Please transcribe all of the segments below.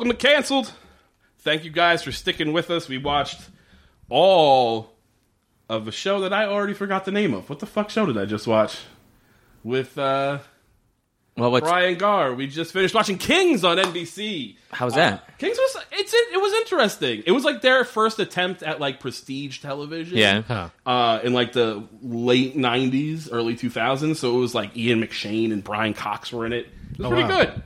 Welcome to Cancelled. Thank you guys for sticking with us. We watched all of a show that I already forgot the name of. What the fuck show did I just watch? With uh, Well, what's Brian Garr. We just finished watching Kings on NBC. how's that? Kings was it's it was interesting. It was like their first attempt at like prestige television. yeah. Huh. uh, in like the late '90s, early 2000s. So it was like Ian McShane and Brian Cox were in it. It was Oh, pretty wow. good.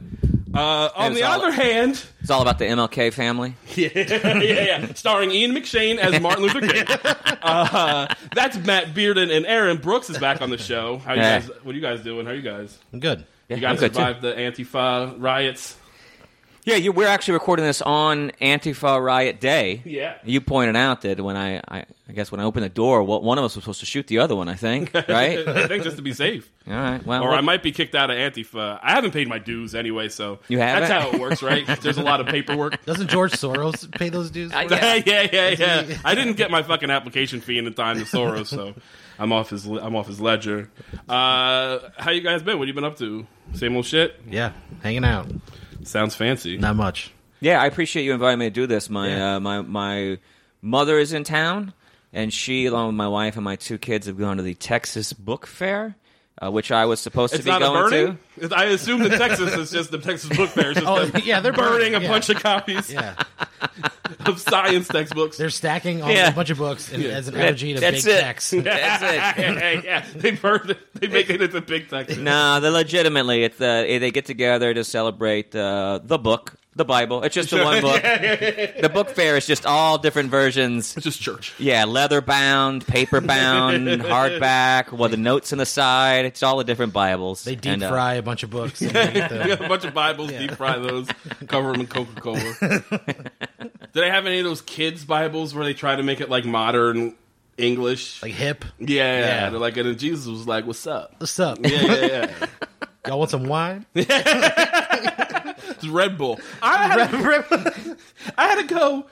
Uh, on the all- other hand, It's all about the MLK family. yeah, yeah, yeah, starring Ian McShane as Martin Luther King. Uh, that's Matt Bearden and Aaron Brooks is back on the show. How you Yeah. guys? What are you guys doing? How are you guys? I'm good. You I'm guys good, survived the Antifa riots. Yeah, you, we're actually recording this on Antifa Riot Day. Yeah. You pointed out that when I, I, I guess when I opened the door, well, one of us was supposed to shoot the other one. I think, right? I think just to be safe. All right. Well, Or what- I might be kicked out of Antifa. I haven't paid my dues anyway, so You haven't? That's how it works, right? There's a lot of paperwork. Doesn't George Soros pay those dues? for I it? guess. yeah, yeah, yeah. I didn't get my fucking application fee in the time to Soros, so I'm off his I'm off his ledger. Uh, how you guys been? What you been up to? Same old shit. Yeah, hanging out. Sounds fancy. Not much. Yeah, I appreciate you inviting me to do this. My Yeah. uh, my my mother is in town, and she, along with my wife and my two kids, have gone to the Texas Book Fair, uh, which I was supposed It's to be not a going burning. to. I assume that Texas is just the Texas Book Fair. Is just Oh, them yeah, they're burning burning, a yeah. bunch of copies Yeah, of science textbooks. they're stacking all Yeah. a bunch of books and, as an That- energy to that's big it. text. That's it. yeah, yeah, they burn it. They make it into big Texas. No, they're legitimately. It's uh, they get together to celebrate uh, the book, the Bible. It's just the one book. The book fair is just all different versions. It's just church. Yeah, leather bound, paper bound, hardback. Well, the notes on the side. It's all the different Bibles. They deep And, uh, fry a bunch of books. And they get We the, a bunch of Bibles, deep fry those, cover them in Coca Cola. Do I have any of those kids' Bibles where they try to make it like modern English? like hip. yeah, Yeah. they're like, and then Jesus was like, "What's up?" What's up? Yeah, yeah, yeah. Y'all want some wine? It's Red Bull. I had, to, I had to go.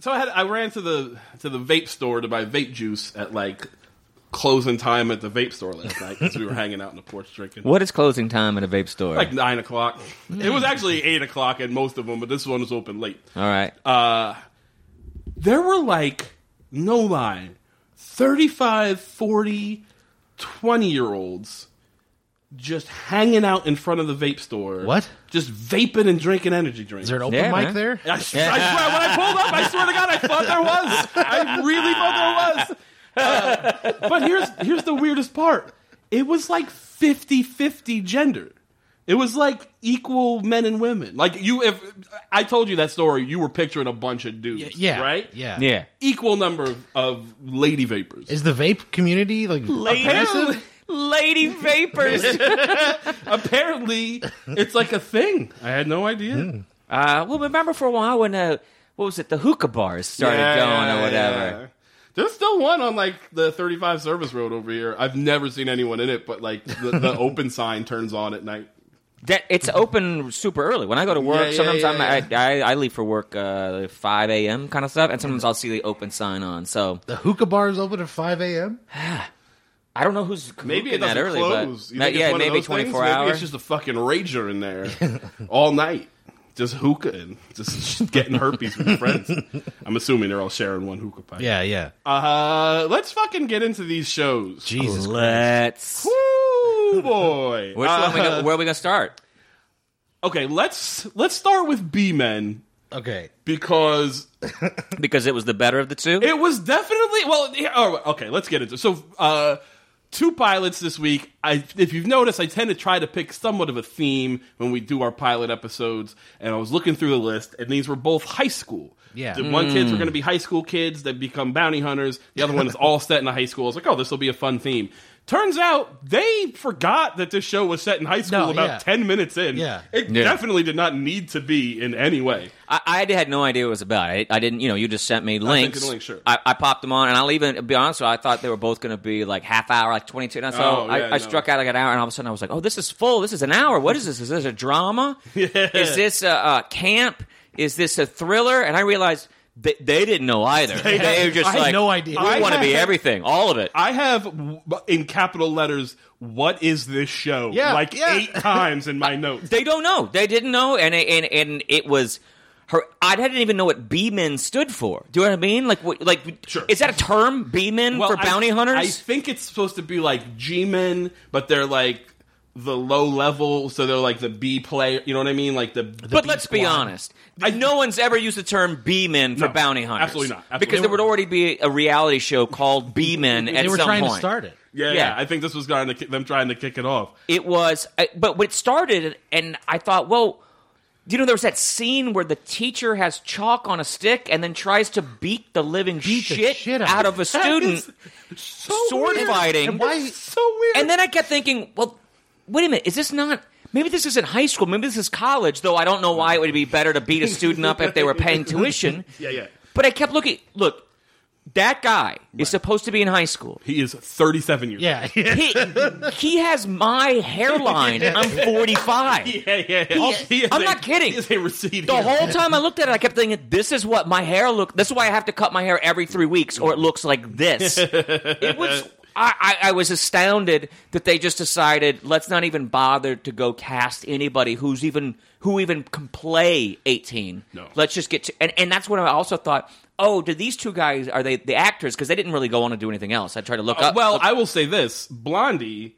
So I had I ran to the to the vape store to buy vape juice at like closing time at the vape store last night because we were hanging out in the porch drinking. What is closing time at a vape store? Like nine o'clock. It was actually eight o'clock at most of them, but this one was open late. all right. uh, there were like, no lie, 35, 40, 20 year olds just hanging out in front of the vape store. What? Just vaping and drinking energy drinks. Is there an open Yeah, mic man. there? I, I swear, when I pulled up, I swear to God, I thought there was. I really thought there was. Uh, but here's here's the weirdest part. It was like 50-50 gender. It was like equal men and women. Like you, if I told you that story, you were picturing a bunch of dudes, Yeah. right? Yeah. Yeah. Equal number of, of lady vapors. Is the vape community like Apparently, aggressive? Lady vapors. apparently, it's like a thing. I had no idea. uh, well, remember for a while when uh, what was it? The hookah bars started Yeah, going yeah, or whatever. yeah. There's still one on like the 35 service road over here. I've never seen anyone in it, but like the, the open sign turns on at night. That it's open super early. When I go to work, Yeah, yeah, sometimes yeah, I'm, I, I I leave for work uh, five a.m. kind of stuff, and sometimes I'll see the open sign on. So the hookah bar is open at five a.m. I don't know who's Maybe it that doesn't early, close. but You think it's yeah, one maybe those twenty things? four Maybe hours. It's just a fucking rager in there all night, just hookahing, just getting herpes with your friends. I'm assuming they're all sharing one hookah pipe. Yeah, yeah. Uh, let's fucking get into these shows. Jesus. Let's. Woo, boy. Which one? We Uh, go, where are we gonna start? okay, let's let's start with B Men Okay. because Because it was the better of the two. It was definitely well. yeah, oh, okay, let's get into it. so. Uh, two pilots this week. I, if you've noticed, I tend to try to pick somewhat of a theme when we do our pilot episodes. And I was looking through the list, and these were both high school. Yeah. the one kids were mm. going to be high school kids that become bounty hunters. The other one is all set in a high school. I was like, oh, this will be a fun theme. Turns out they forgot that this show was set in high school No, about yeah. 10 minutes in. Yeah. It Yeah. definitely did not need to be in any way. I, I had no idea what it was about. I, I didn't, you know, you just sent me links. the link, sure. I, I popped them on, and I'll even be honest with you, I thought they were both going to be like half hour, like 22. And so Oh, I, yeah, I no. struck out like an hour, and all of a sudden I was like, oh, this is full. This is an hour. What is this? Is this a drama? Is this a, a camp? Is this a thriller? And I realized they, they didn't know either. They, were just I had like, no idea. We I want to be everything, all of it. I have in capital letters, "What is this show?" Yeah, like yeah. eight times in my notes. They don't know. They didn't know, and and and it was her. I didn't even know what B-men stood for. Do you know what I mean? Like, what, like, Sure. is that a term? B-men for I- bounty hunters? I think it's supposed to be like G-men, but they're like the low level, so they're like the B player. You know what I mean? Like the. but B let's be squad. honest. no one's ever used the term B-men for No, bounty hunters. absolutely not. Absolutely because there would already be a reality show called B-men at They were trying point. to start it. yeah, yeah. yeah, I think this was trying to ki- them trying to kick it off. It was, uh, but when it started, and I thought, well, you know, there was that scene where the teacher has chalk on a stick and then tries to beat the living Beat the shit, shit out out of of a student So sword weird. fighting. And why- So weird. And then I kept thinking, well, wait a minute, is this not? Maybe this isn't high school. Maybe this is college. Though I don't know why it would be better to beat a student up if they were paying tuition. yeah, yeah. But I kept looking. Look, that guy is supposed to be in high school. He is 37 years. Yeah. He, he has my hairline. and I'm 45. yeah, yeah. yeah. He- He is I'm a- not kidding. He is a receding. The whole time I looked at it, I kept thinking, "This is what my hair look. This is why I have to cut my hair every three weeks, or it looks like this." it was. I, I, I was astounded that they just decided let's not even bother to go cast anybody who's even who even can play eighteen. No. let's just get to and, and that's what I also thought. Oh, did these two guys are they the actors? Because they didn't really go on to do anything else. I tried to look Uh, up. well, look- I will say this: Blondie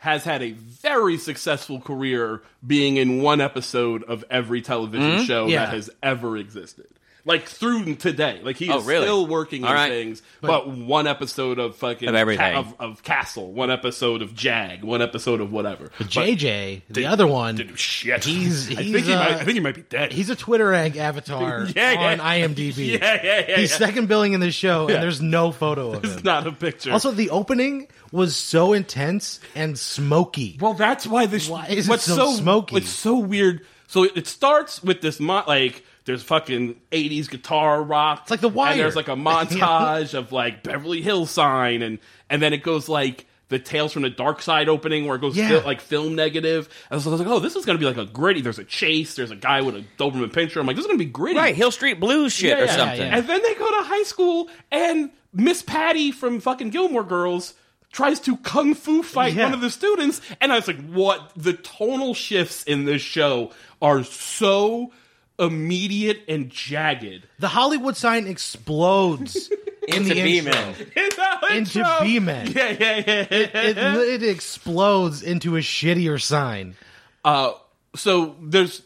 has had a very successful career being in one episode of every television show Yeah. that has ever existed. Like through today, like he Oh, is really? still working All in right. things. But, one episode of fucking Of everything. of, of Castle, one episode of Jag, one episode of whatever. But JJ, the did- other one, didn't shit. He's- I he's, think he uh, might. I think he might be dead. he's a Twitter egg avatar Yeah, yeah. on IMDb. yeah, yeah, yeah. He's yeah. second billing in this show, Yeah. and there's no photo of It's him. not a picture. Also, the opening was so intense and smoky. Well, that's why this. Why is it what's so smoky? It's so weird. So it starts with this mo- like there's fucking 80s guitar rock. It's like The Wire. And there's like a montage of like Beverly Hills sign and and then it goes like the Tales from the Dark Side opening where it goes Yeah. fil- like film negative. I was, I was like, oh, this is gonna be like a gritty. There's a chase. There's a guy with a Doberman Pinscher. I'm like, this is gonna be gritty. right, Hill Street Blues shit Yeah, or yeah, something. yeah. And then they go to high school, and Miss Patty from fucking Gilmore Girls tries to kung fu fight Yeah. one of the students, and I was like, "What?" The tonal shifts in this show are so immediate and jagged. The Hollywood sign explodes in Into the B-Men. intro. In Into. B-Men. Yeah, yeah, yeah. It, it explodes into a shittier sign. Uh, so there's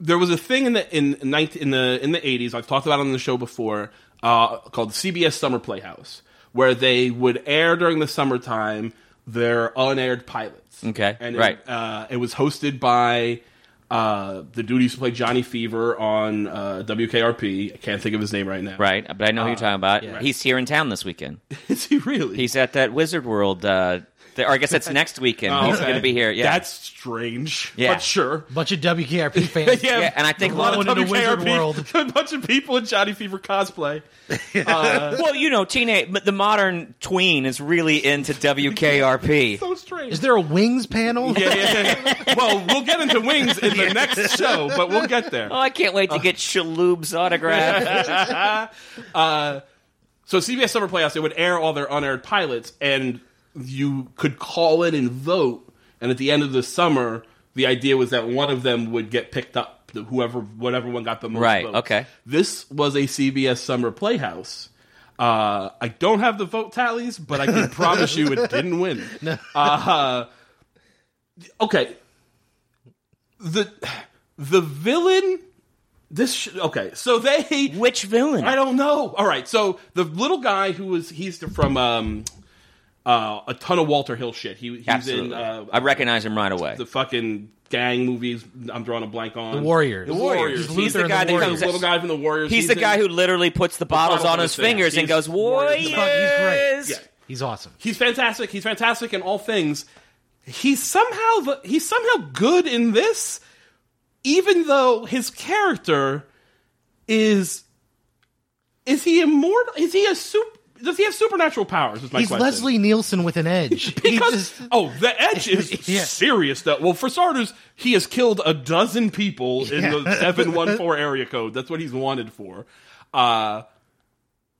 there was a thing in the in 19, in the in the 80s I've talked about it on the show before uh, called CBS Summer Playhouse where they would air during the summertime their unaired pilots. Okay, and right. Uh, it was hosted by uh, the dude used to play Johnny Fever on uh, WKRP. I can't think of his name right now. Right, but I know who you're talking about. yeah. He's here in town this weekend. Is he really? He's at that Wizard World. Uh, th- or I guess it's next weekend. Oh, He's okay. going to be here. Yeah, That's strange. Yeah. But sure. bunch of WKRP fans. Yeah, Yeah, and I think a lot of Going into Wizard WKRP, World. a bunch of people in Johnny Fever cosplay. well, you know, teenage but the modern tween is really into WKRP. So strange. Is there a wings panel? yeah, yeah, yeah. Well, we'll get into wings in the next show, but we'll get there. Oh, I can't wait to get Shalhoub's autograph. Uh, so CBS Summer Playoffs, they would air all their unaired pilots, and you could call in and vote. And at the end of the summer, the idea was that one of them would get picked up. Whoever, whatever one got the most Right, votes. okay. This was a CBS Summer Playhouse. Uh, I don't have the vote tallies, but I can promise you it didn't win. Uh, okay, the the villain. This sh- okay, so they Which villain? I don't know. All right, so the little guy who was he's from um uh a ton of Walter Hill shit. He he's Absolutely. in uh, I recognize him right away. the fucking gang movies. I'm drawing a blank on The Warriors. The Warriors. He's He's the guy the that Warriors. comes. the little guy from the Warriors. He's the guy in- who literally puts the bottles bottles on on his his fingers and goes, He's Warriors. He's great. Yeah. He's awesome. He's fantastic. He's fantastic in all things. He's somehow the, he's somehow good in this, even though his character is is he immortal? Is he a super? Does he have supernatural powers? Is my He's question. Leslie Nielsen with an edge. Because just- oh, the edge is Yeah. serious. Though. Well, for starters, he has killed a dozen people in the seven one four area code. That's what he's wanted for. Uh,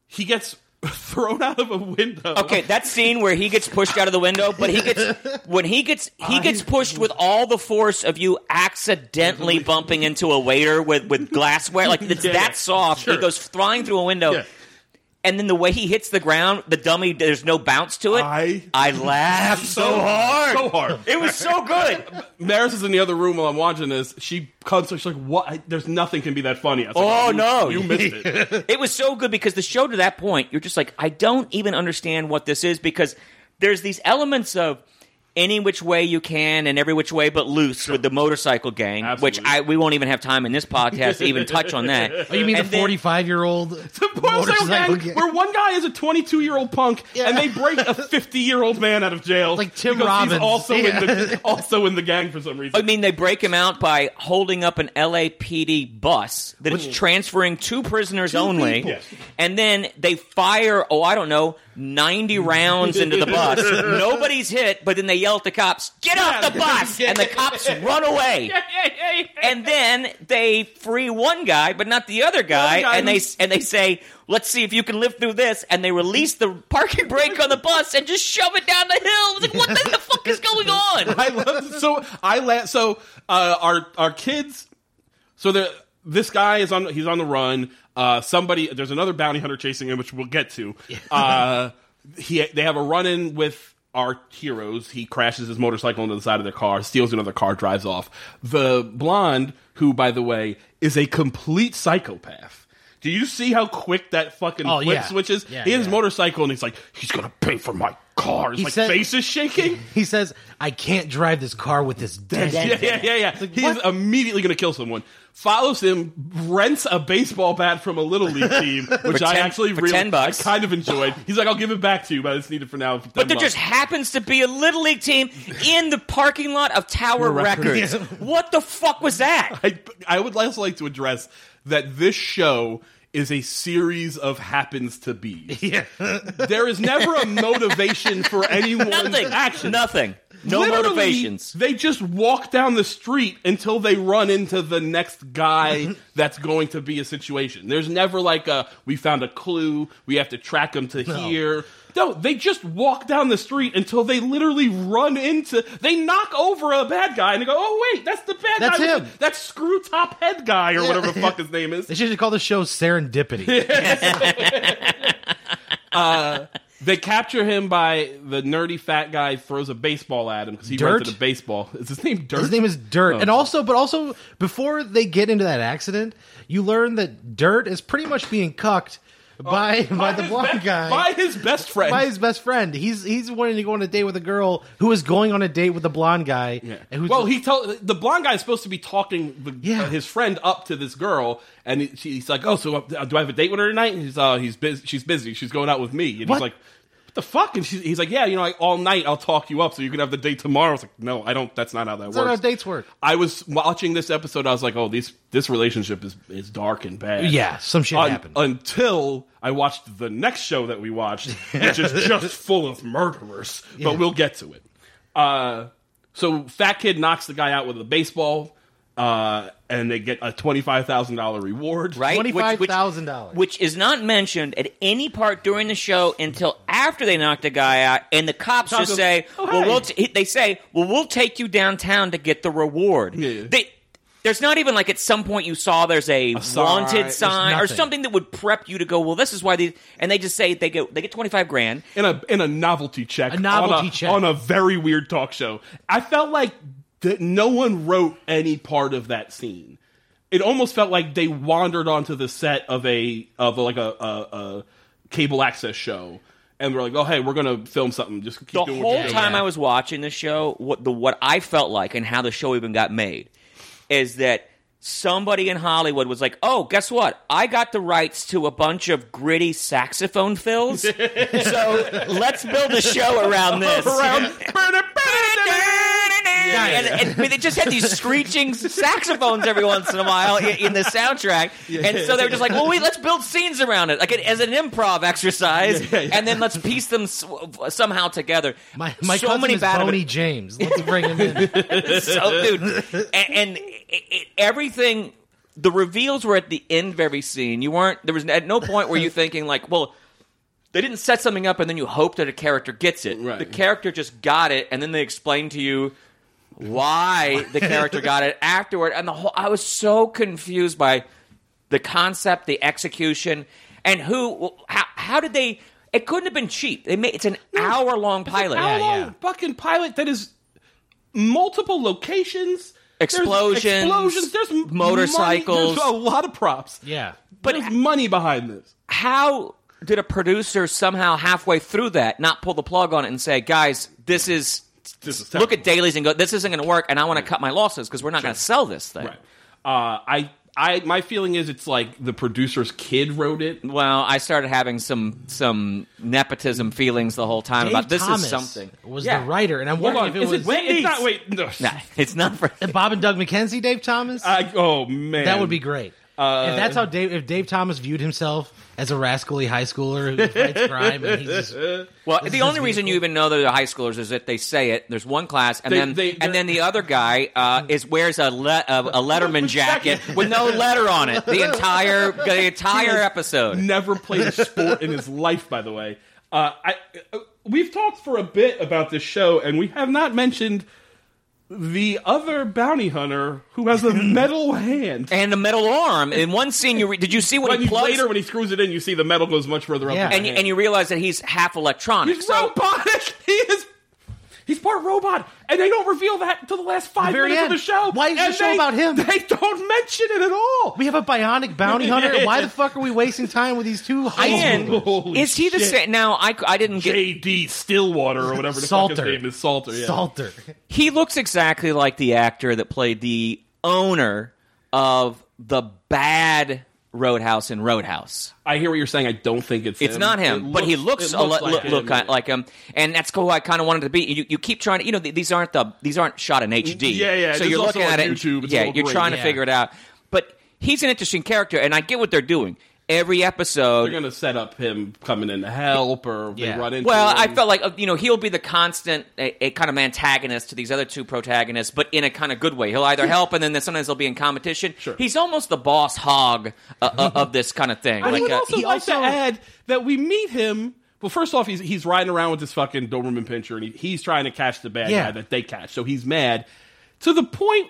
he gets thrown out of a window. Okay, that scene where he gets pushed out of the window, but he gets when he gets he gets pushed with all the force of you accidentally bumping into a waiter with with glassware, like it's Yeah, that soft. sure. He goes flying through a window. Yeah. And then the way he hits the ground, the dummy, there's no bounce to it. I- I laughed so hard. so hard. It was so good. Maris is in the other room while I'm watching this. She comes. She's like, "What? I, there's nothing can be that funny." I was like, Oh, you- no. you missed it." It was so good because the show to that point, you're just like, I don't even understand what this is because there's these elements of any which way you can and every which way but loose with the motorcycle gang, which I we won't even have time in this podcast to even touch on that. Oh, you mean And the 45 year old The motorcycle gang, where one guy is a 22 year old punk, and they break a 50 year old man out of jail, Like Tim Robbins. He's also Yeah. in the also in the gang for some reason. I mean, they break him out by holding up an LAPD bus that is transferring two prisoners only, people. Yes. and then they fire, oh, I don't know, 90 rounds into the bus. Nobody's hit, but then they yell at the cops, get off the bus! And the cops run away. And then they free one guy, but not the other guy, guy and they and they say, "Let's see if you can live through this." And they release the parking brake on the bus and just shove it down the hill. I was like, what the, the fuck is going on? I love so I la- so uh, our our kids. So the this guy is on he's on the run. Uh, somebody there's another bounty hunter chasing him, which we'll get to. Uh, he they have a run in with our heroes. He crashes his motorcycle into the side of their car, steals another car, drives off. The blonde, who by the way is a complete psychopath. Do you see how quick that fucking Oh, flip yeah. switches? Yeah, he has his motorcycle and he's like, he's gonna pay for my car. His like said- face is shaking. He says, I can't drive this car with this dead. Yeah, yeah, yeah, yeah. like, He's immediately going to kill someone. Follows him, rents a baseball bat from a little league team, which For I 10 actually for really 10 bucks. I kind of enjoyed. He's like, "I'll give it back to you, but it's needed for now." For But there bucks." just happens to be a little league team in the parking lot of Tower Records. What the fuck was that? I, I would also like to address that this show is a series of happens to be. Yeah. There is never a motivation for anyone's Nothing. action. Nothing. No Literally, motivations. They just walk down the street until they run into the next guy mm-hmm. that's going to be a situation. There's never like a we found a clue, we have to track them to here. No, they just walk down the street until they literally run into they knock over a bad guy and they go, "Oh wait, that's the bad That's guy. with him. That's screw top head guy or whatever the fuck his name is." They should call the show Serendipity. Uh, They capture him by the nerdy fat guy throws a baseball at him because he Dirt? rented a baseball. Is his name Dirt? His name is Dirt. Oh. And also, but also, before they get into that accident, you learn that Dirt is pretty much being cucked by by the his blonde be- guy. by his best friend. by his best friend. He's he's wanting to go on a date with a girl who is going on a date with the blonde guy. Yeah. And well, he told the blonde guy is supposed to be talking the, Yeah. uh, his friend up to this girl, and he, he's like, "Oh, so uh, do I have a date with her tonight?" And he's, uh, he's busy. She's busy. She's going out with me. And What? he's like, "What the fuck?" And she's, he's like, "Yeah, you know, like, all night I'll talk you up so you can have the date tomorrow." I was like, "No, I don't. That's not how that that's works." not how dates work. I was watching this episode. I was like, "Oh, this this relationship is is dark and bad." Yeah, some shit Un- happened. until I watched the next show that we watched, which is just full of murderers. But we'll get to it. Uh, so Fat Kid knocks the guy out with a baseball, uh, and they get a twenty five thousand dollar reward. Right? Which- which- $25,000. Which is not mentioned at any part during the show until after they knock the guy out, and the cops Cops just go, say, "Oh, "Well, hey." we'll t-, they say, well, we'll take you downtown to get the reward." Yeah. They, there's not even like at some point you saw there's a, sign. wanted sign or something that would prep you to go. Well, this is why these, and they just say they get they get twenty five grand. in a in a novelty check, A novelty on a, check. on a very weird talk show. I felt like that no one wrote any part of that scene. It almost felt like they wandered onto the set of a of like a, a, a cable access show, and we're like, "Oh, hey, we're gonna film something." Just keep the doing whole what you're time doing. I was watching the show, what the what I felt like and how the show even got made is that somebody in Hollywood was like, "Oh, guess what? I got the rights to a bunch of gritty saxophone fills, so let's build a show around this." around. And, and they just had these screeching saxophones every once in a while in, in the soundtrack, and so they were just like, "Well, wait, let's build scenes around it, like as an improv exercise, Yeah, yeah. and then let's piece them s- somehow together." my my so cousin many is bad Boney James. Let's bring him in. so dude and, and it, it, everything the reveals were at the end of every scene. You weren't there was at no point were you thinking like, well, they didn't set something up and then you hope that a character gets it. Right. The character just got it, and then they explained to you why the character got it afterward. And the whole I was so confused by the concept, the execution, and who. How, how did they? It couldn't have been cheap. They made it's an hour long pilot. How long yeah. fucking pilot that is multiple locations, There's Explosions, explosions. There's motorcycles. Money, there's a lot of props. Yeah. but there's money behind this. how did a producer somehow halfway through that not pull the plug on it and say, guys, this is. This is Look at dailies and go. This isn't going to work, and I want to cut my losses because we're not going to sell this thing. Right. Uh, I, I, my feeling is it's like the producer's kid wrote it. Well, I started having some some nepotism feelings the whole time Dave about this Thomas is something. was Yeah. the writer, and I'm Hold wondering on, if is it was it Wendy's? It's not, wait, no. Nah, it's not for. Bob and Doug McKenzie, Dave Thomas. I, oh man, that would be great. Uh, if that's how Dave, if Dave Thomas viewed himself as a rascally high schooler who fights crime, and he just Well, the only reason beautiful. you even know that they're high schoolers is that they say it. There's one class, and They- then they- and then the other guy uh, is wears a, le- a, a Letterman jacket with no letter on it. The entire the entire has episode. Never played a sport in his life, by the way. Uh, I, uh, we've talked for a bit about this show, and we have not mentioned the other bounty hunter who has a metal hand. and a metal arm. In one scene, you re- did you see when When he you, plugs later, when he screws it in, you see the metal goes much further up. Yeah. in the and you, hand. and you realize that he's half electronic. he's so robotic. He is. He's part robot, and they don't reveal that until the last five very minutes end. of the show. Why is the And show they- about him? They don't mention it at all. we have a bionic bounty hunter. Why the fuck are we wasting time with these two high and? Holy is he the same? Now I, I didn't get. J.D. Stillwater or whatever the Salter. fuck his name is. Salter. Yeah. Salter. He looks exactly like the actor that played the owner of the bad Roadhouse in Roadhouse. I hear what you're saying. I don't think it's It's him. not him, It but he looks it a looks lo- like look, look him. like him, and that's who I kind of wanted to be. You, you keep trying to, you know, these aren't the these aren't shot in HD. Yeah, yeah, So you're looking at on it, and- YouTube. Yeah, you're great. trying to Yeah. figure it out. But he's an interesting character, and I get what they're doing. Every episode, They're going to set up him coming in to help, or Yeah. they run into. Well, him. I felt like uh, you know he'll be the constant, a, a kind of antagonist to these other two protagonists, but in a kind of good way. He'll either help, and then sometimes they'll be in competition. Sure. He's almost the Boss Hogg uh, uh, of this kind of thing. I like would uh, also he like also- to add that we meet him. Well, first off, he's he's riding around with this fucking Doberman pinscher, and he, he's trying to catch the bad Yeah. guy that they catch. So he's mad to the point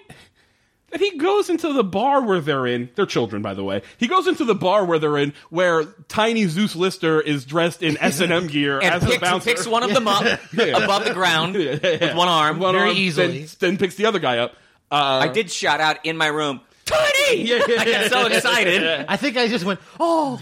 that he goes into the bar where they're in. They're children, by the way. He goes into the bar where they're in, where tiny Zeus Lister is dressed in S and M gear and as a picks, bouncer. picks one of them up above the ground with one arm. One Very arm, easily. Then, then picks the other guy up. Uh, I did shout out in my room, Tiny! Yeah, yeah, I got so excited. I think I just went, oh,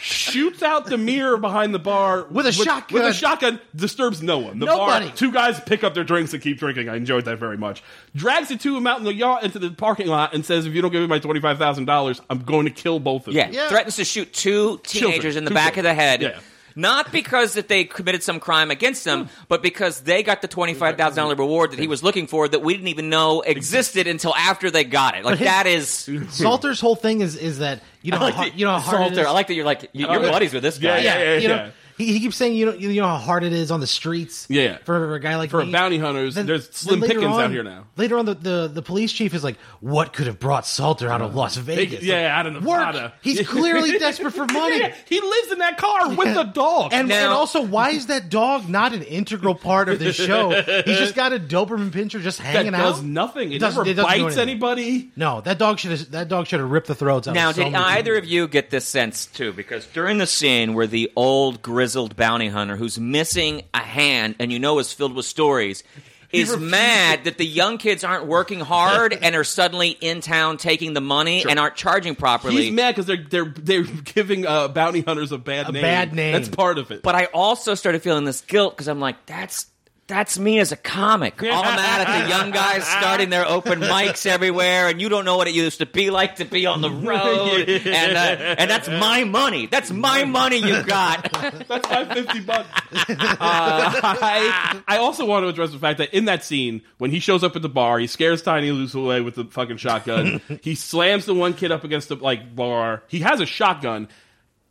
shoots out the mirror behind the bar With a shotgun. With a shotgun, disturbs no one. The Nobody. bar, two guys pick up their drinks and keep drinking. I enjoyed that very much. Drags the two of them out in the yard into the parking lot and says, "If you don't give me my twenty five thousand dollars, I'm going to kill both of Yeah, you." Yeah. threatens to shoot two teenagers Children. in the Two back of the head. Yeah. Not because that they committed some crime against him, but because they got the twenty five thousand dollar reward that he was looking for that we didn't even know existed until after they got it. Like his- that is Salter's whole thing is is that you know I like how, that- you know how hard it Salter. is- I like that you're like you- you're buddies with this Yeah, guy. yeah, you know yeah. He, he keeps saying you know you know how hard it is on the streets. Yeah. for a guy like For me. bounty hunters, there's slim later pickings out here now. Later on, the, the, the police chief is like, "What could have brought Salter out of uh, Las Vegas? yeah, Like, out of work. Nevada. He's clearly desperate for money." Yeah, he lives in that car with the dog. And, Now- and also, why is that dog not an integral part of this show? He's just got a Doberman pinscher just that hanging does out. nothing. It, Does- never it doesn't bites anything. anybody. No, that dog should have that dog should have ripped the throats out. Now, of so did many either people. of you get this sense too? Because during the scene where the old grizzled bounty hunter, who's missing a hand and you know is filled with stories, is mad that the young kids aren't working hard and are suddenly in town taking the money and aren't charging properly. He's mad because they're they're they're giving uh, bounty hunters a bad A name. bad name. That's part of it. But I also started feeling this guilt because I'm like, that's that's me as a comic. All mad at the young guys starting their open mics everywhere, and you don't know what it used to be like to be on the road, and uh, and that's my money. That's my money you got. That's my fifty bucks. Uh, I I also want to address the fact that in that scene, when he shows up at the bar, he scares Tiny Zeus away with the fucking shotgun. he slams the one kid up against the like bar. He has a shotgun.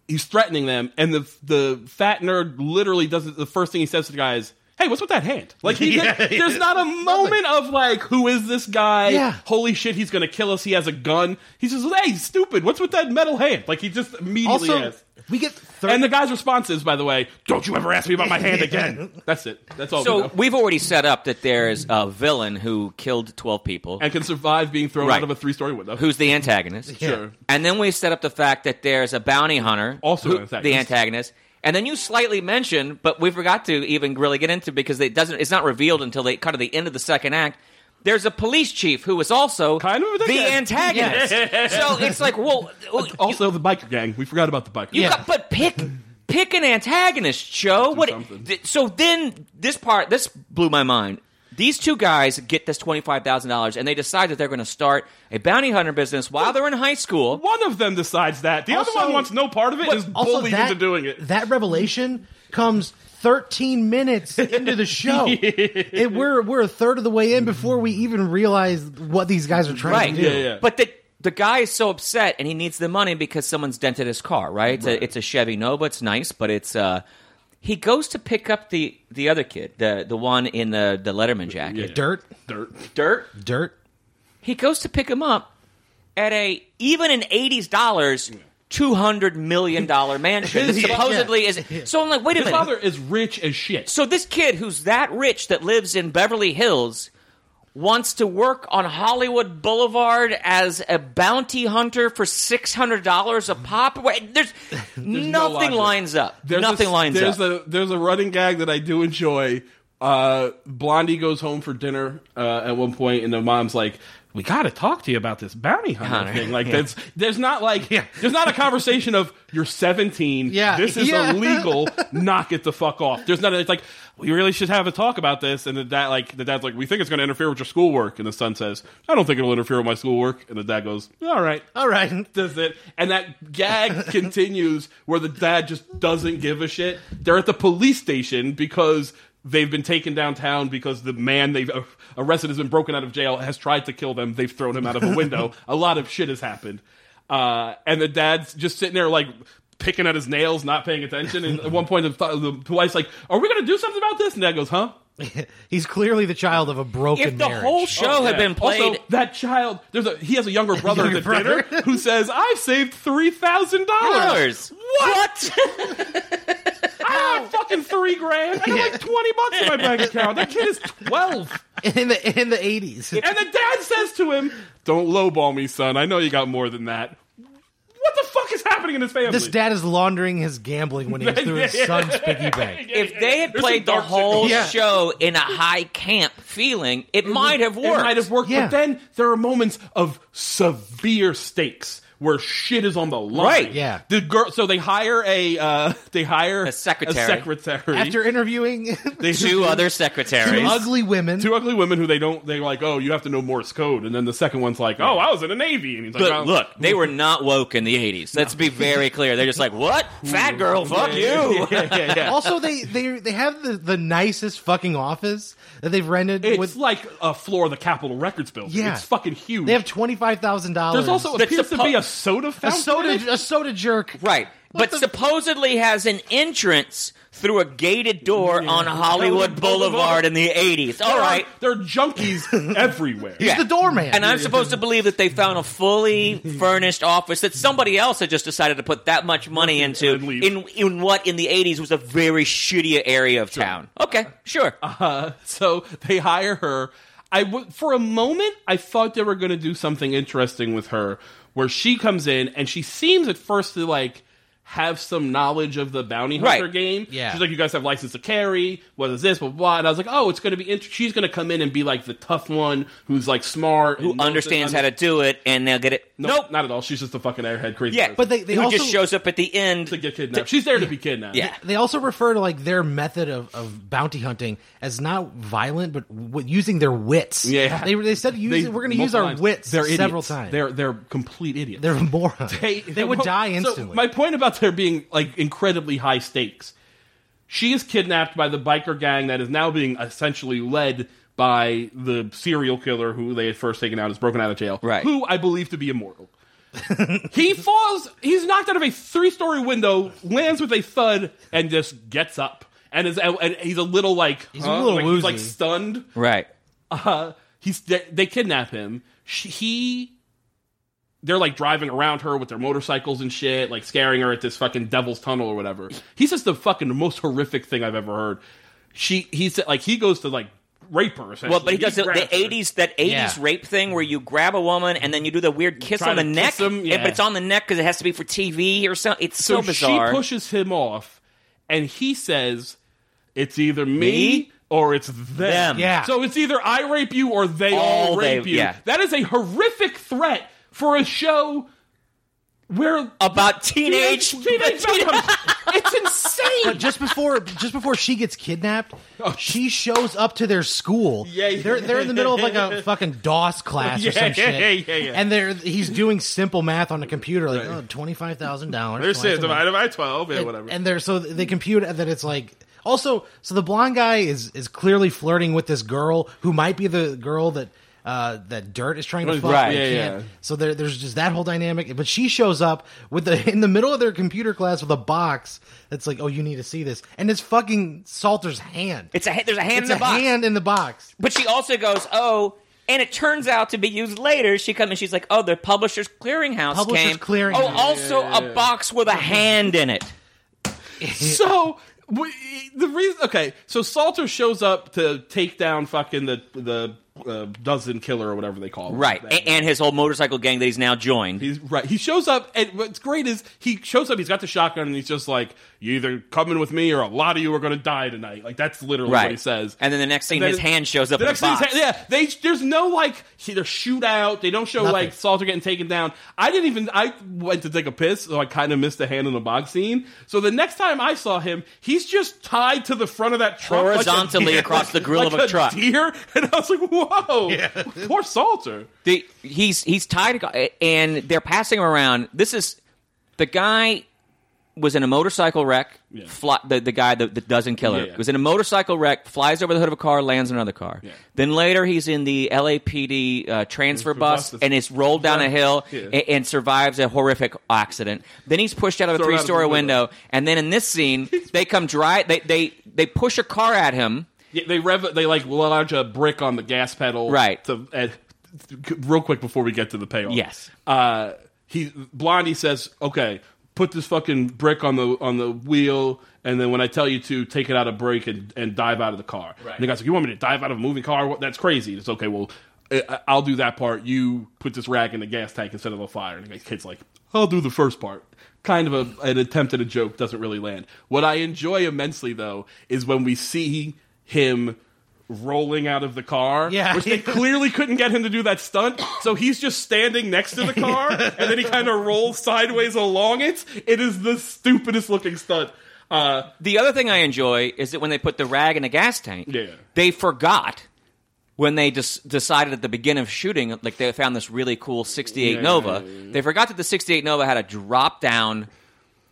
He's threatening them, and the the fat nerd literally does it. The first thing he says to the guy is, Hey, what's with that hand? Like, he, Yeah, there's yeah. not a moment of like, who is this guy? Yeah. Holy shit, he's gonna kill us. He has a gun. He says, "Hey, stupid, what's with that metal hand?" Like, he just immediately Also, has. we get thir- And the guy's response is, by the way, "Don't you ever ask me about my hand again." That's it. That's all. we So know. we've already set up that there's a villain who killed 12 people, and can survive being thrown Right. out of a three-story window. who's the antagonist. sure? And then we set up the fact that there's a bounty hunter, Also who- an antagonist. the antagonist. And then you slightly mentioned, but we forgot to even really get into because it doesn't. It's not revealed until they kind of the end of the second act. There's a police chief who is also Kind of a the dickhead. antagonist. so it's like, well, Also, the biker gang. We forgot about the biker. You gang. got, but pick pick an antagonist, Joe. What? something. th- so then this part this blew my mind. These two guys get this twenty five thousand dollars, and they decide that they're going to start a bounty hunter business while they're in high school. One of them decides that. The Also- other one wants no part of it. and is bullied that, into doing it. That revelation comes 13 minutes into the show. it, we're we're a third of the way in before we even realize what these guys are trying Right. to do. Yeah, yeah. But the the guy is so upset, and he needs the money because someone's dented his car. Right? It's, A, it's a Chevy Nova. It's nice, but it's. uh he goes to pick up the the other kid, the the one in the the Letterman jacket. Yeah. Dirt, Dirt. Dirt. dirt. he goes to pick him up at a even in 80s dollars 200 million dollar mansion that His- supposedly is so i'm like wait a His minute father is rich as shit. so this kid who's that rich that lives in beverly hills wants to work on hollywood boulevard as a bounty hunter for $600 a pop Wait, there's, no nothing logic. lines up There's nothing a, lines there's up A, there's a running gag that I do enjoy. Uh, Blondie goes home for dinner uh, at one point, and the mom's like, "We got to talk to you about this bounty hunter thing." Like, yeah. there's there's not like there's not a conversation of you're 17. Yeah, this is yeah. illegal. Knock it the fuck off. There's not. It's like we really should have a talk about this, and the dad like the dad's like, "We think it's going to interfere with your schoolwork," and the son says, "I don't think it'll interfere with my schoolwork," and the dad goes, "All right." All right. does it, and that gag continues where the dad just doesn't give a shit. They're at the police station because they've been taken downtown because the man they've uh, arrested has been broken out of jail, has tried to kill them. They've thrown him out of a window. a lot of shit has happened, uh, and the dad's just sitting there like. Picking at his nails, not paying attention, and at one point the, the wife's like, "Are we going to do something about this?" And dad goes, "Huh?" He's clearly the child of a broken if the marriage. whole show had Yeah. been played Also, that child, there's a he has a younger brother Younger at the brother. dinner who says, "I've saved three thousand dollars." dollars what I got fucking three grand. I got like twenty bucks in my bank account. That kid is twelve, in the in the 80s. and the dad says to him, "Don't lowball me, son. I know you got more than that." What the fuck is happening in his family? This dad is laundering his gambling when he's through his son's piggy bank. if they had There's played some the dark whole. Yeah. show in a high camp feeling, it might have worked. It might have worked, Yeah. but then there are moments of severe stakes where shit is on the line. Right, yeah. The girl. So they hire a. Uh, they hire A secretary. A secretary. After interviewing they Two other secretaries, two ugly women, Two ugly women who they don't. They're like, oh, you have to know Morse code, and then the second one's like, oh, I was in the navy, and he's like, But "Oh." look, they were not woke in the 80s. Let's be very clear. They're just like, what? Fat girl, fuck you. yeah, yeah, yeah. also they they they have the, the nicest fucking office that they've rented It's with. like a floor of the Capitol Records building. Yeah. It's fucking huge. They have twenty five thousand dollars. There's also appears to be a soda a soda a soda jerk. Right. What but the- supposedly has an entrance through a gated door on Hollywood Hollywood Boulevard Boulevard. in the 80s. There All are- there are junkies everywhere. Yeah. the doorman. And I'm supposed to believe that they found a fully furnished office that somebody else had just decided to put that much money into And leave. in in what in the 80s was a very shitty area of town. Okay, sure. Uh, so they hire her. I w- for a moment I thought they were going to do something interesting with her, where she comes in and she seems at first to like have some knowledge of the bounty hunter Right. game. Yeah. she's like, "You guys have license to carry. What is this? Blah blah." blah. And I was like, "Oh, it's going to be. Int- she's going to come in and be like the tough one who's like smart, Who understands how to do it and they'll get it. Nope, Nope. not at all. She's just a fucking airhead crazy. Yeah, person. But they- they who also- just shows up at the end. to get kidnapped. She's there to be kidnapped. Yeah. They also refer to like their method of, of bounty hunting as not violent, but w- using their wits. Yeah. they they said use, They- we're going to use our times. wits They're several idiots. times. They're they're complete idiots. they're morons. They, would die So, instantly. my point about there being like incredibly high stakes. She is kidnapped by the biker gang that is now being essentially led by the serial killer who they had first taken out, is broken out of jail, Right. Who I believe to be immortal. he falls. He's knocked out of a three-story window, lands with a thud, and just gets up. and is and he's a little like He's a little like, he's like stunned. Right. Uh, he's they, they kidnap him. She, he they're like driving around her with their motorcycles and shit, like scaring her at this fucking devil's tunnel or whatever. He says the fucking most horrific thing I've ever heard. She he said like he goes to like rape her. Well, but he does the, the '80s that '80s Yeah. rape thing where you grab a woman and then you do the weird kiss on the neck, kiss 'em, Yeah, yeah. but it's on the neck because it has to be for TV or something. It's so, So bizarre. she pushes him off, and he says, "It's either me." Me? Or it's them. Them. Yeah. So it's either I rape you or they all, All they- rape you. yeah. That is a horrific threat for a show where About teenage, teenage victims. It's insane. But just before just before she gets kidnapped, oh. she shows up to their school. Oh, Yeah, yeah. they're they're in the middle of like a fucking DOS class Yeah, or some yeah, shit. yeah, yeah. yeah. And they're he's doing simple math on a computer, like oh, twenty five thousand dollars. There's it divided by twelve. Yeah, whatever. And they're so they compute that it's like also so the blonde guy is is clearly flirting with this girl who might be the girl that uh, that Dirt is trying to fuck. Right. Yeah, yeah. So there, there's just that whole dynamic. But she shows up with the in the middle of their computer class with a box that's like, oh, you need to see this, and it's fucking Salter's hand. It's a there's a hand It's in a the box, hand in the box. but she also goes, "Oh." And it turns out to be used later. She comes and she's like, "Oh, the Publishers Clearinghouse Publishers came. Clearinghouse. Oh, also a box with a hand in it. so we, the reason, okay, so Salter shows up to take down fucking the the uh, dozen killer or whatever they call him. Right, That- A- and his whole motorcycle gang that he's now joined. He's right. He shows up, and what's great is he shows up. He's got the shotgun, and he's just like, "You either coming with me, or a lot of you are going to die tonight." Like that's literally right, what he says. And then the next scene, his hand shows up The in next the box. is- yeah, they there's no like either shootout. They don't show Nothing. like Salter getting taken down. I didn't even. I went to take a piss, so I kind of missed the hand in the box scene. So the next time I saw him, he's just tied to the front of that truck like Horizontally deer- across the grill like of a truck. Deer, and I was like, "Whoa, poor Salter." The, he's he's tied, and they're passing him around. This is the guy was in a motorcycle wreck. Yeah. Fly, the the guy that, that doesn't kill her Yeah, yeah. was in a motorcycle wreck. Flies over the hood of a car, lands in another car. Then later he's in the LAPD uh, transfer bus, bus. and is rolled down a hill Yeah. a- and, survives a horrific accident. Then he's pushed out of a three story window. window, and then in this scene they come drive. They they they push a car at him. Yeah, they rev. They like lodge a brick on the gas pedal. Right. To and, real quick before we get to the payoff. Yes. Uh, he Blondie says, "Okay, put this fucking brick on the on the wheel, and then when I tell you to, take it out of brake and, and dive out of the car." Right. And the guy's like, "You want me to dive out of a moving car? That's crazy." It's okay. Well, I'll do that part. You put this rag in the gas tank instead of the fire. And the kid's like, "I'll do the first part." Kind of a, an attempt at a joke doesn't really land. What I enjoy immensely though is when we see him rolling out of the car. Yeah. Which they clearly couldn't get him to do that stunt. So he's just standing next to the car and then he kind of rolls sideways along it. It is the stupidest looking stunt. Uh, The other thing I enjoy is that when they put the rag in the gas tank, Yeah. they forgot when they des- decided at the beginning of shooting, like they found this really cool 68 Yeah, Nova. yeah, yeah. They forgot that the 68 Nova had a drop down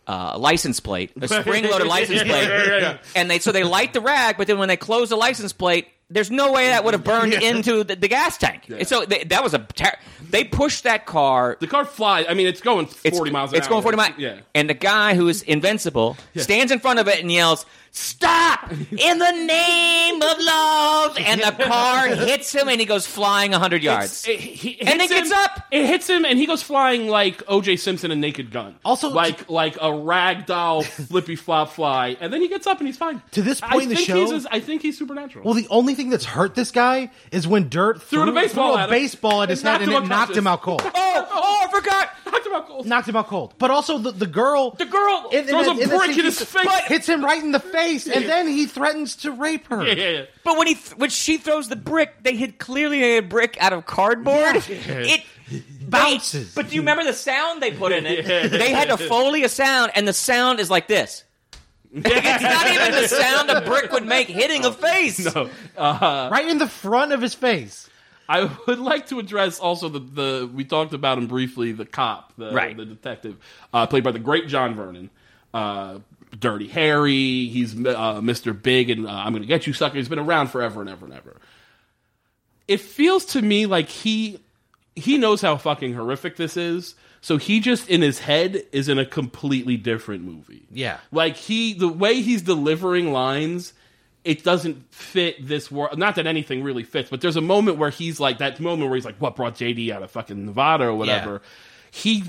uh, license plate, a spring loaded license plate. Yeah, yeah, yeah. And they so they light the rag, but then when they close the license plate, there's no way that would have burned into the, the gas tank. And so they, that was a ter- they pushed that car the car flies. I mean, it's going 40 it's, miles an It's hour. going 40 miles. Yeah. And the guy who is invincible stands in front of it and yells, Stop! In the name of love! And the car hits him and he goes flying 100 yards. It, he, it And hits gets him- up. It hits him, and he goes flying like O.J. Simpson in Naked Gun. Also- like like a rag doll flippy flop fly, and then he gets up and he's fine. To this I point in the think show- he's, I think he's supernatural. Well, the only thing that's hurt this guy is when Dirt Threw threw, the baseball threw at a him. baseball at It his head knocked and him it knocked him out cold. oh, oh, I forgot! Talked about goals. knocked him out cold. But also the, the girl, The girl in- in throws the- a in brick scene, in his he- face. hits him right in the face, and then he threatens to rape her. Yeah, yeah, yeah. But when he th- when she throws the brick, they had clearly a brick out of cardboard. It Bounces. they- but do you remember the sound they put in it? They had to foley a sound, and the sound is like this. it's not even the sound a brick would make hitting a face. Uh-huh. right in the front of his face. I would like to address also the, the we talked about him briefly, the cop, the, Right. the detective, uh, played by the great John Vernon. Uh, Dirty Harry, he's uh, Mr. Big, and uh, I'm going to get you, sucker. He's been around forever and ever and ever. It feels to me like he he knows how fucking horrific this is. So he just in his head is in a completely different movie. Yeah. Like he the way he's delivering lines, it doesn't fit this world. Not that anything really fits, but there's a moment where he's like that moment where he's like, "What brought JD out of fucking Nevada or whatever?" He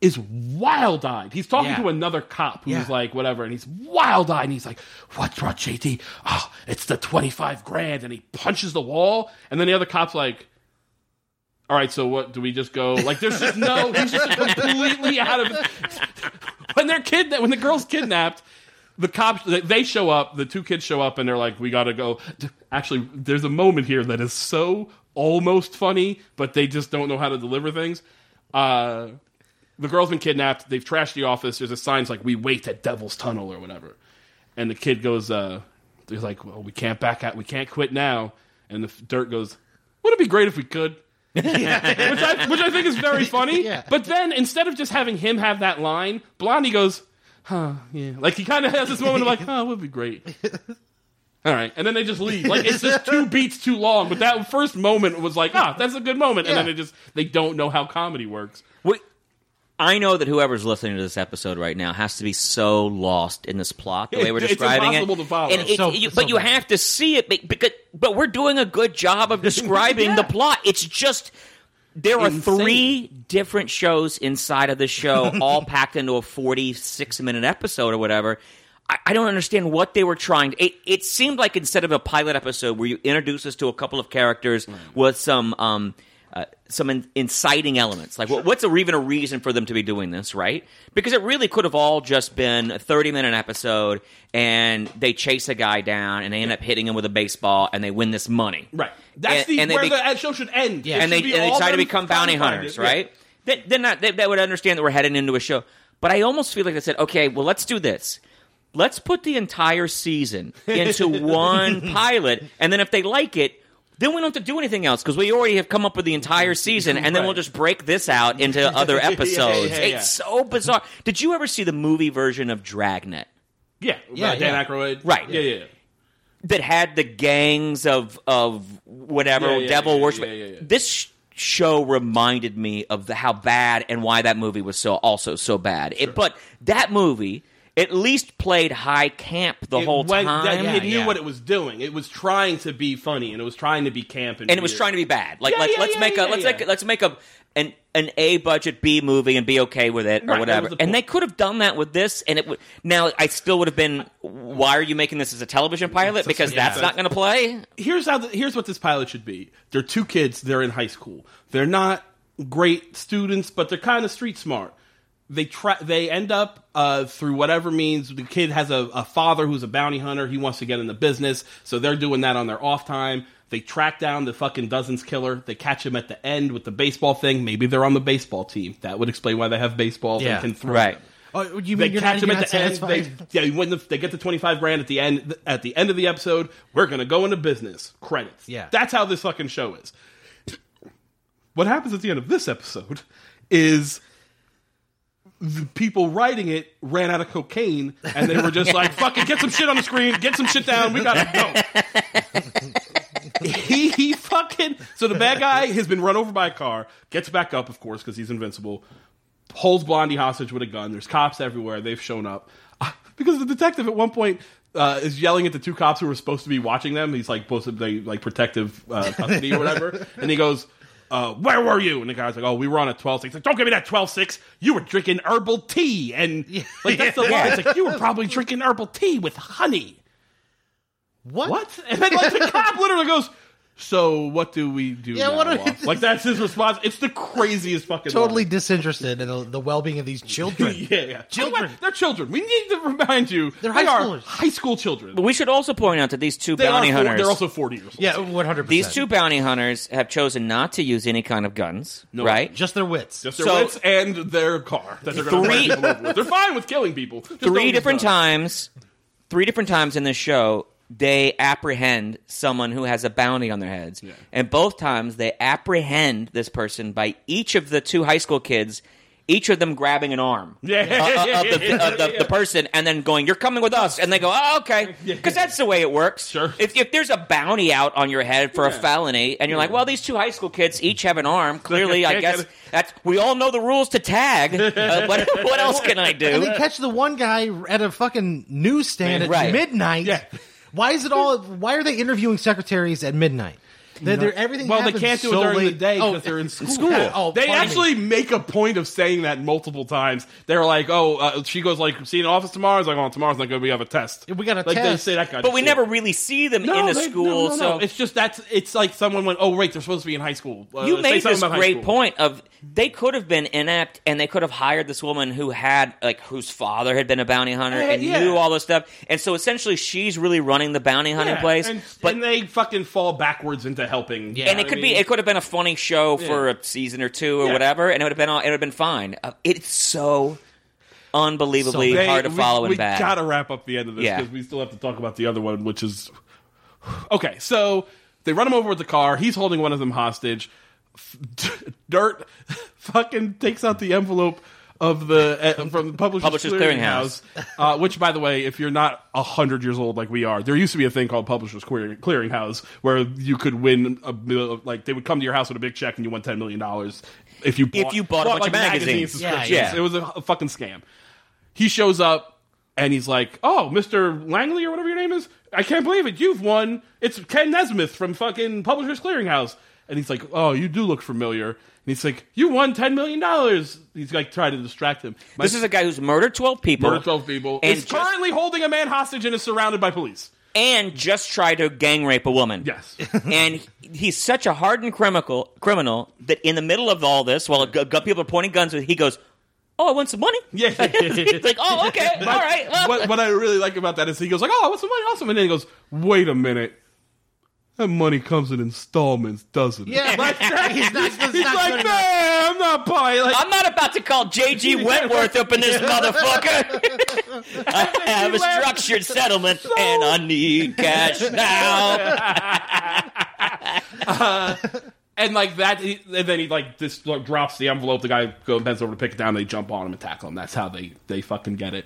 is wild eyed. He's talking Yeah. to another cop who's Yeah. like whatever, and he's wild eyed, and he's like, "What brought JD? Oh, it's the twenty five grand," and he punches the wall, and then the other cop's like. All right, so what do we just go? Like, there's just no. He's just completely out of. When they're kid, when the girl's kidnapped, the cops they- show up. The two kids show up, and they're like, "We got to go." Actually, there's a moment here that is so almost funny, but they just don't know how to deliver things. Uh, the girl's been kidnapped. They've trashed the office. There's a sign like, "We wait at Devil's Tunnel" or whatever. And the kid goes, uh, "They're like, well, we can't back out. We can't quit now." And the dirt goes, "Wouldn't it be great if we could?" which I which I think is very funny. Yeah. But then instead of just having him have that line, Blondie goes, "Huh, yeah." Like he kind of has this moment of like, "Oh, it would be great." All right, and then they just leave. Like it's just two beats too long. But that first moment was like, ah, that's a good moment. And then Yeah. it just they don't know how comedy works. We, I know that whoever's listening to this episode right now has to be so lost in this plot the way we're It's describing impossible it. to follow. And it- So- you- so but you bad. have to see it be- because but we're doing a good job of describing Yeah. the plot. It's just there are Insane. three different shows inside of the show, all packed into a forty-six minute episode or whatever. I, I don't understand what they were trying. It, it seemed like instead of a pilot episode where you introduce us to a couple of characters with some um, some in, inciting elements, like what, what's a, even a reason for them to be doing this, right? Because it really could have all just been a thirty-minute episode, and they chase a guy down, and they end up hitting him with a baseball, and they win this money, Right. That's And- the and they where be- the show should end. Yeah. It and they and they try to become bounty hunters, it. right? Then then not they, they would understand that we're heading into a show. But I almost feel like they said, okay, well, let's do this. Let's put the entire season into one pilot, and then if they like it, then we don't have to do anything else because we already have come up with the entire season, and then we'll just break this out into other episodes. yeah, yeah. It's so bizarre. Did you ever see the movie version of Dragnet? Yeah. Yeah, Yeah. Dan yeah. Aykroyd. Right. Yeah. Yeah. yeah. that had the gangs of of whatever Yeah, yeah, devil yeah, worship. yeah, yeah, yeah. This sh- show reminded me of the, how bad and why that movie was so also so bad. It, but that movie at least played high camp the It whole went- time, that- Yeah, it knew yeah. what it was doing. It was trying to be funny, and it was trying to be camp, and, and it was trying to be bad. Like Yeah, let's yeah, let's yeah, make yeah, a let's yeah. make let's make a an an A budget B movie and be okay with it or Right, that whatever. the And they could have done that with this, and it would now I still would have been. Why are you making this as a television pilot? Because yeah. that's not going to play. here's how the, here's what this pilot should be. They're two kids. They're in high school. They're not great students, but they're kind of street smart. They try. They end up uh, through whatever means. The kid has a, a father who's a bounty hunter. He wants to get in the business, so they're doing that on their off time. They track down the fucking dozens killer. They catch him at the end with the baseball thing. Maybe they're on the baseball team. That would explain why they have baseballs Yeah. and can throw. Right. Oh, you mean you're catch not, him at the not end. They, yeah, you win the, they get the twenty five grand at the end. At the end of the episode, we're gonna go into business. Credits. Yeah. that's how this fucking show is. What happens at the end of this episode is the people writing it ran out of cocaine, and they were just like, "Fucking get some shit on the screen, get some shit down. We gotta go." he, he fucking so the bad guy has been run over by a car, gets back up, of course, because he's invincible. Holds Blondie hostage with a gun. There's cops everywhere. They've shown up because the detective at one point uh, is yelling at the two cops who were supposed to be watching them. He's like supposed to be like protective uh, custody or whatever, and he goes. Uh, where were you? And the guy's like, "Oh, we were on a 12-6. Like, "Don't give me that 12-6. You were drinking herbal tea." And like that's the line. It's like you were probably drinking herbal tea with honey. What? What? And then like the cop literally goes, "So what do we do?" Yeah, now, what are- boss?" like that's his response. It's the craziest fucking Totally line. disinterested in the, the well-being of these children. yeah, yeah. Children. They're children. We need to remind you They're they high are schoolers. high school children. But we should also point out that these two They bounty are four- hunters. They're also forty years old. Yeah, one hundred percent. These two bounty hunters have chosen not to use any kind of guns, No. right? just their wits. Just their So- wits and their car that they're going to Three- run people over with. They're fine with killing people. Just three different guns. times, three different times in this show, they apprehend someone who has a bounty on their heads, and both times they apprehend this person by each of the two high school kids each of them grabbing an arm Yeah. uh, of, the, of the, the person and then going, "You're coming with us," and they go, "Oh, okay," because that's the way it works. Sure. If, if there's a bounty out on your head for a felony, and you're like, "Well, these two high school kids each have an arm," clearly, I guess that's we all know the rules to tag. Uh, what, what else can I do? And they catch the one guy at a fucking newsstand at Right. midnight. Yeah. Why is it all? Why are they interviewing secretaries at midnight? They're, they're- everything. Well, they can't do so it during late. the day because Oh, they're in school. school. Oh, they pardon me. actually make a point of saying that multiple times. They're like, "Oh, uh, she goes like, see you in office tomorrow." It's like, "Oh, tomorrow's not going to be have a test." We got a like test. they say that kind But of we shit. never really see them No, in the they- school, no, no, no. so it's just that's it's like someone went, "Oh, wait, they're supposed to be in high school." Uh, you made this great school. point of they could have been inept and they could have hired this woman who had like whose father had been a bounty hunter Yeah, and yeah. knew all this stuff and so essentially she's really running the bounty hunting Yeah, place and, but and they fucking fall backwards into helping. Yeah. and it could be it could have been a funny show for Yeah. a season or two or Yeah. whatever and it would have been all- it would have been fine uh, it's so unbelievably They- hard to we- follow we, and bad gotta wrap up the end of this Yeah. because we still have to talk about the other one, which is okay. So they run him over with the car. He's holding one of them hostage. F- Dirt fucking takes out the envelope of the uh, from the publishers, Publishers clearinghouse. uh, which, by the way, if you're not hundred years old like we are, there used to be a thing called Publishers Clearing, Clearinghouse where you could win a like they would come to your house with a big check and you won ten million dollars if you bought, you bought a bunch like of magazines. subscriptions. Yeah, yeah. It was a, a fucking scam he shows up and he's like, "Oh, Mr. Langley or whatever your name is, I can't believe it. You've won. It's Ken Nesmith from fucking Publishers Clearinghouse." And he's like, "Oh, you do look familiar." And he's like, "You won ten million dollars." He's like trying to distract him. My this is a guy who's murdered 12 people murdered twelve people. And is just- currently holding a man hostage and is surrounded by police. and just tried to gang rape a woman Yes. and he- he's such a hardened criminal criminal that in the middle of all this, while gu- people are pointing guns, at he goes, "Oh, I want some money." yeah. It's like, "Oh, okay, all right." what, what I really like about that is he goes like, "Oh, I want some money? Awesome!" And then he goes, "Wait a minute." That money comes in installments, doesn't it? Yeah, Like, he's not- he's he's not like, good man, I'm not buying. Like, I'm not about to call JG Wentworth up in this motherfucker. I have a structured settlement and I need cash now. Uh, and like that, and then he like this like, drops the envelope. The guy goes bends over to pick it down. They jump on him and tackle him. That's how they they fucking get it.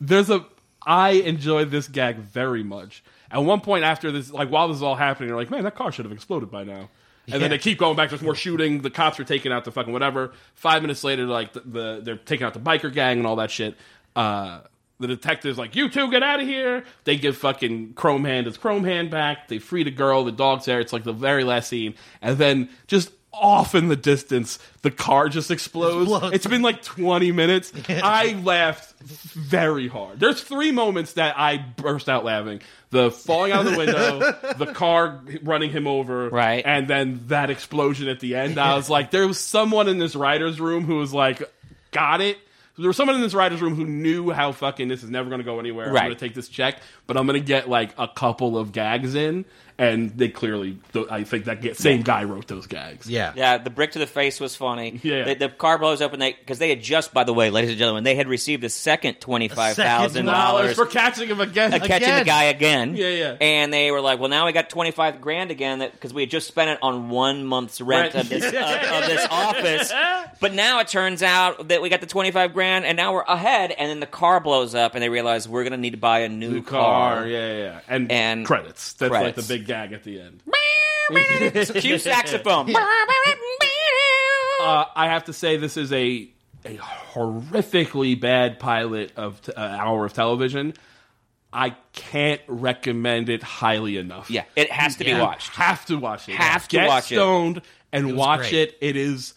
There's a I enjoy this gag very much. At one point after this, like while this is all happening, they're like, "Man, that car should have exploded by now." And then they keep going back. There's more shooting. The cops are taking out the fucking whatever. Five minutes later, like the, the they're taking out the biker gang and all that shit. Uh, the detective's like, "You two, get out of here!" They give fucking Chrome Hand his Chrome Hand back. They free the girl. The dog's there. It's like the very last scene, and then just off in the distance, the car just explodes. Explodes. It's been like 20 minutes. I laughed very hard. There's three moments that I burst out laughing: the falling out of the window, the car running him over, Right. and then that explosion at the end. I was like, there was someone in this writer's room who was like, got it. There was someone in this writer's room who knew how fucking this is never going to go anywhere. I'm Right. going to take this check, but I'm going to get like a couple of gags in, and they clearly, I think that same guy wrote those gags. Yeah. Yeah, the brick to the face was funny. Yeah. the, the car blows up, and they because they had just, by the way, ladies and gentlemen, they had received a second twenty five thousand dollars dollars for catching him again. catching the guy again. Yeah, yeah. And they were like, "Well, now we got twenty five grand again because we had just spent it on one month's rent Right. of this of, uh, of this office." But now it turns out that we got the twenty five grand, and now we're ahead. And then the car blows up, and they realize we're going to need to buy a new, New car. car, yeah, yeah, yeah. And, And credits. That's credits. like the big gag at the end. Cue saxophone. Uh, I have to say, this is a a horrifically bad pilot of t- uh, hour of television. I can't recommend it highly enough. yeah, it has to be Yeah. watched. have to watch it. Have to Get watch it. stoned and was watch great. it. It is,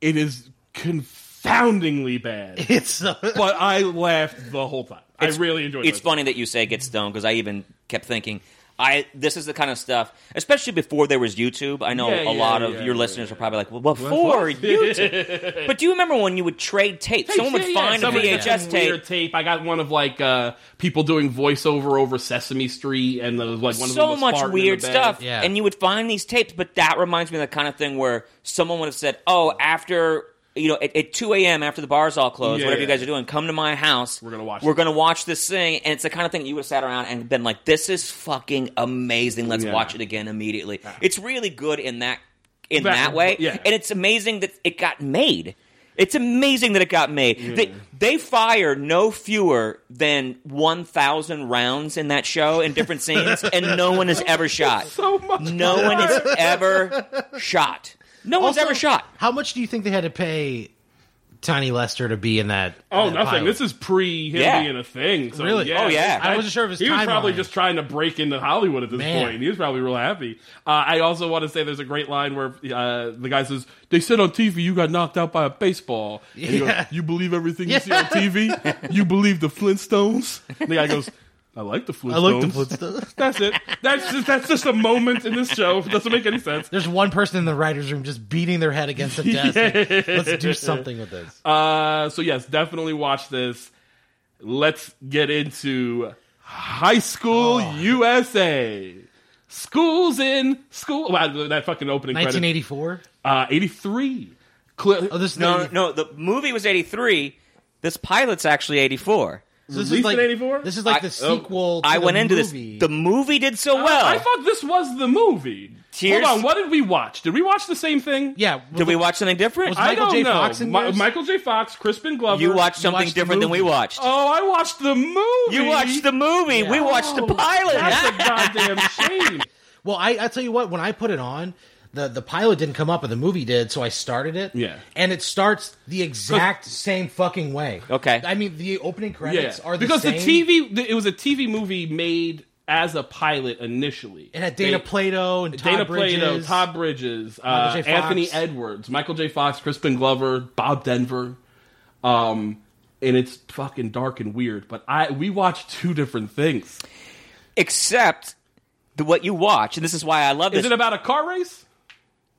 it is confoundingly bad. It's uh, but I laughed the whole time. I really enjoyed it. It's funny that you say get stoned because I even kept thinking, I this is the kind of stuff, especially before there was YouTube. I know Yeah, a yeah, lot of yeah, your yeah, listeners yeah. are probably like, well, before? YouTube. but do you remember when you would trade tapes? Someone would Yeah, yeah, find someone a had VHS tape. Weird tape. I got one of like uh, people doing voiceover over Sesame Street, and there was like one of them so much farting weird stuff, Yeah. and you would find these tapes. But that reminds me of the kind of thing where someone would have said, "Oh, after you know, at, at two a.m. after the bars all closed, Yeah. whatever you guys are doing, come to my house. We're gonna watch We're it." gonna watch this thing." And it's the kind of thing you would have sat around and been like, "This is fucking amazing. Let's Yeah. watch it again immediately." It's really good in that in That- that, way, yeah. and it's amazing that it got made. It's amazing that it got made. They, they fire no fewer than 1,000 rounds in that show in different scenes, and no one is ever shot. So much. No one is ever shot. No one's Also, ever shot. How much do you think they had to pay Tiny Lister to be in that? Oh, that nothing. pilot? This is pre him Yeah. being a thing. So, Really? Yeah, Oh, yeah. I wasn't sure of his He was probably timeline. just trying to break into Hollywood at this Man. point. He was probably real happy. Uh, I also want to say there's a great line where uh, the guy says, "They said on TV you got knocked out by a baseball. And he goes, Yeah. you believe everything you see on TV? You believe the Flintstones?" And the guy goes. I like the Flintstones. I like the Flintstones. That's it. That's just, that's just a moment in this show. It doesn't make any sense. There's one person in the writers' room just beating their head against the desk. like, Let's do something with this. Uh, so yes, definitely watch this. Let's get into High School Oh. USA. Schools in school. Wow, that fucking opening credit. 1984. Uh, 83. Cle- Oh, this is No, the- no, the movie was 83. This pilot's actually 84. So this released is like in 84? This is like I- the oh, sequel. to I the went into movie. this. The movie did so well. I thought this was the movie. Here's- Hold on, what did we watch? Did we watch the same thing? yeah. did we watch something different? Was I don't J. know. Fox in Mi- yours? Michael J. Fox, Crispin Glover. you watched something watched different than we watched. Oh, I watched the movie. you watched the movie. We watched the Oh, pilot. That's a goddamn shame. Well, I, I tell you what, when I put it on, the, the pilot didn't come up, but the movie did, so I started it. Yeah. And it starts the exact same fucking way. Okay. I mean, the opening Yeah, credits are the because same. the TV, it was a TV movie made as a pilot initially. It had Dana They- Plato and Todd Dana Bridges. Plato, Todd Bridges, uh, J. Fox. Anthony Edwards, Michael J. Fox, Crispin Glover, Bob Denver. Um, and it's fucking dark and weird. But I we watched two different things. Except the, what you watch, and this is why I love this. Is it about a car race?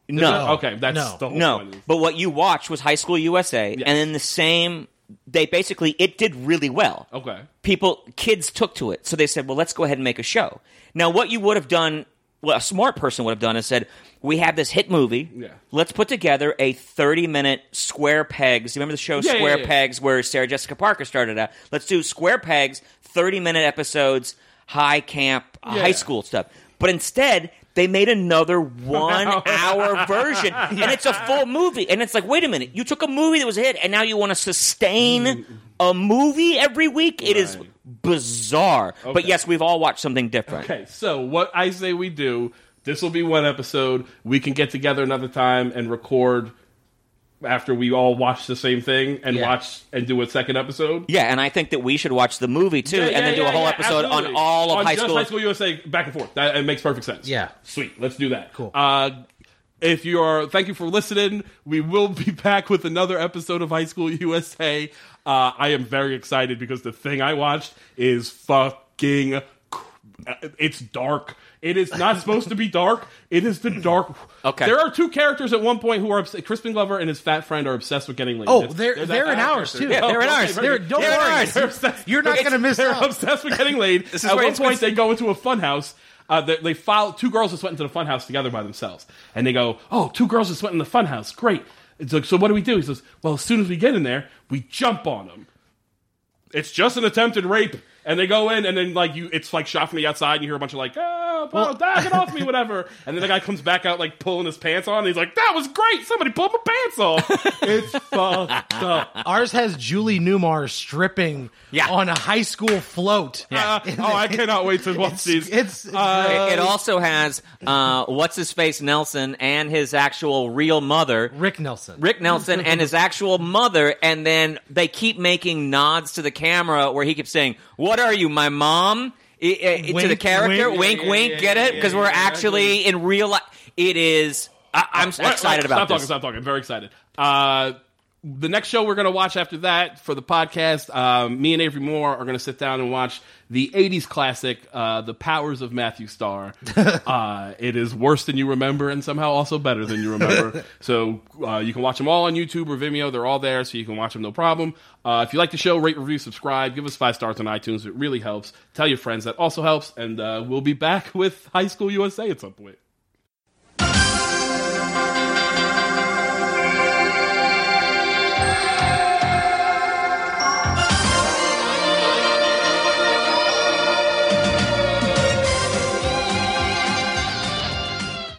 No, Okay, that's No. the whole no. point. But what you watched was High School USA, Yes. and then the same. They basically it did really well. Okay. people kids took to it so they said well let's go ahead and make a show now what you would have done what a smart person would have done is said we have this hit movie Yeah. let's put together a 30 minute square pegs you remember the show Yeah, yeah, square yeah. pegs where sarah jessica parker started out let's do square pegs 30 minute episodes high camp uh, Yeah. high school stuff but instead they made another one hour version and it's a full movie. And it's like wait a minute you took a movie that was a hit and now you want to sustain mm. a movie every week? It is Right. bizarre. But Okay. yes we've all watched something different. Okay, so what I say we do, this will be one episode. We can get together another time and record after we all watch the same thing and Yeah. watch and do a second episode. yeah and i think that we should watch the movie too Yeah, and yeah, then do a whole episode absolutely. on all of On high school High School USA back and forth. That it makes perfect sense. Yeah. Sweet. Let's do that. Cool. Uh, if you are, thank you for listening. We will be back with another episode of High School USA. Uh, I am very excited because the thing I watched is fucking. cr- It's dark. It is not supposed to be dark. It is the dark. Okay. There are two characters at one point who are obs- Crispin Glover and his fat friend are obsessed with getting laid. Oh, That's- they're- they're that in fat ours, character. too. Yeah, they're in okay, ours. very They're- good. don't They're in worry. ours. They're obsessed- You're not It's- gonna miss They're out. obsessed with getting laid. This is At where one it's point, they go into a funhouse. Uh, they, they follow two girls just went into the funhouse together by themselves, and they go, "Oh, two girls just went in the funhouse. Great." It's like, so what do we do? He says, "Well, as soon as we get in there, we jump on them. It's just an attempted rape." And they go in, and then like you, it's like shot from the outside, and you hear a bunch of like, "Oh, well, dad, get off me, whatever." And then the guy comes back out like pulling his pants on, and he's like, "That was great. Somebody pulled my pants off." it's fucked up. Ours has Julie Newmar stripping Yeah. on a high school float. Uh, oh, I cannot wait to watch these. It's, it's Uh, great. it also has uh, what's his face Nelson and his actual real mother Rick Nelson. Rick Nelson and his actual mother, and then they keep making nods to the camera where he keeps saying, "What are you, my mom?" I- I- to the character, wink. wink, Yeah, wink, yeah, get yeah, it? Because we're actually in real life. It is. I, wait, excited about stop this. talking. Stop talking. I'm very excited. Uh, the next show we're going to watch after that for the podcast, um, me and Avery Moore are going to sit down and watch the '80s classic, uh, "The Powers of Matthew Star." uh, it is worse than you remember, and somehow also better than you remember. so uh, you can watch them all on YouTube or Vimeo. They're all there, so you can watch them no problem. Uh, if you like the show, rate, review, subscribe, give us five stars on iTunes. It really helps. Tell your friends that also helps, and uh, we'll be back with High School USA at some point.